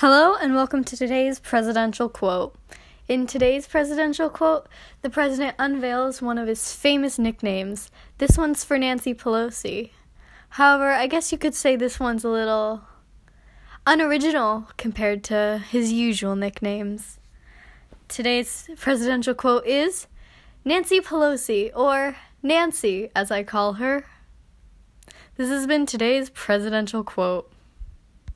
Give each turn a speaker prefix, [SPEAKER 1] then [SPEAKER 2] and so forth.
[SPEAKER 1] Hello, and welcome to today's presidential quote. In today's presidential quote, the president unveils one of his famous nicknames. This one's for Nancy Pelosi. However, I guess you could say this one's a little unoriginal compared to his usual nicknames. Today's presidential quote is Nancy Pelosi, or Nancy as I call her. This has been today's presidential quote.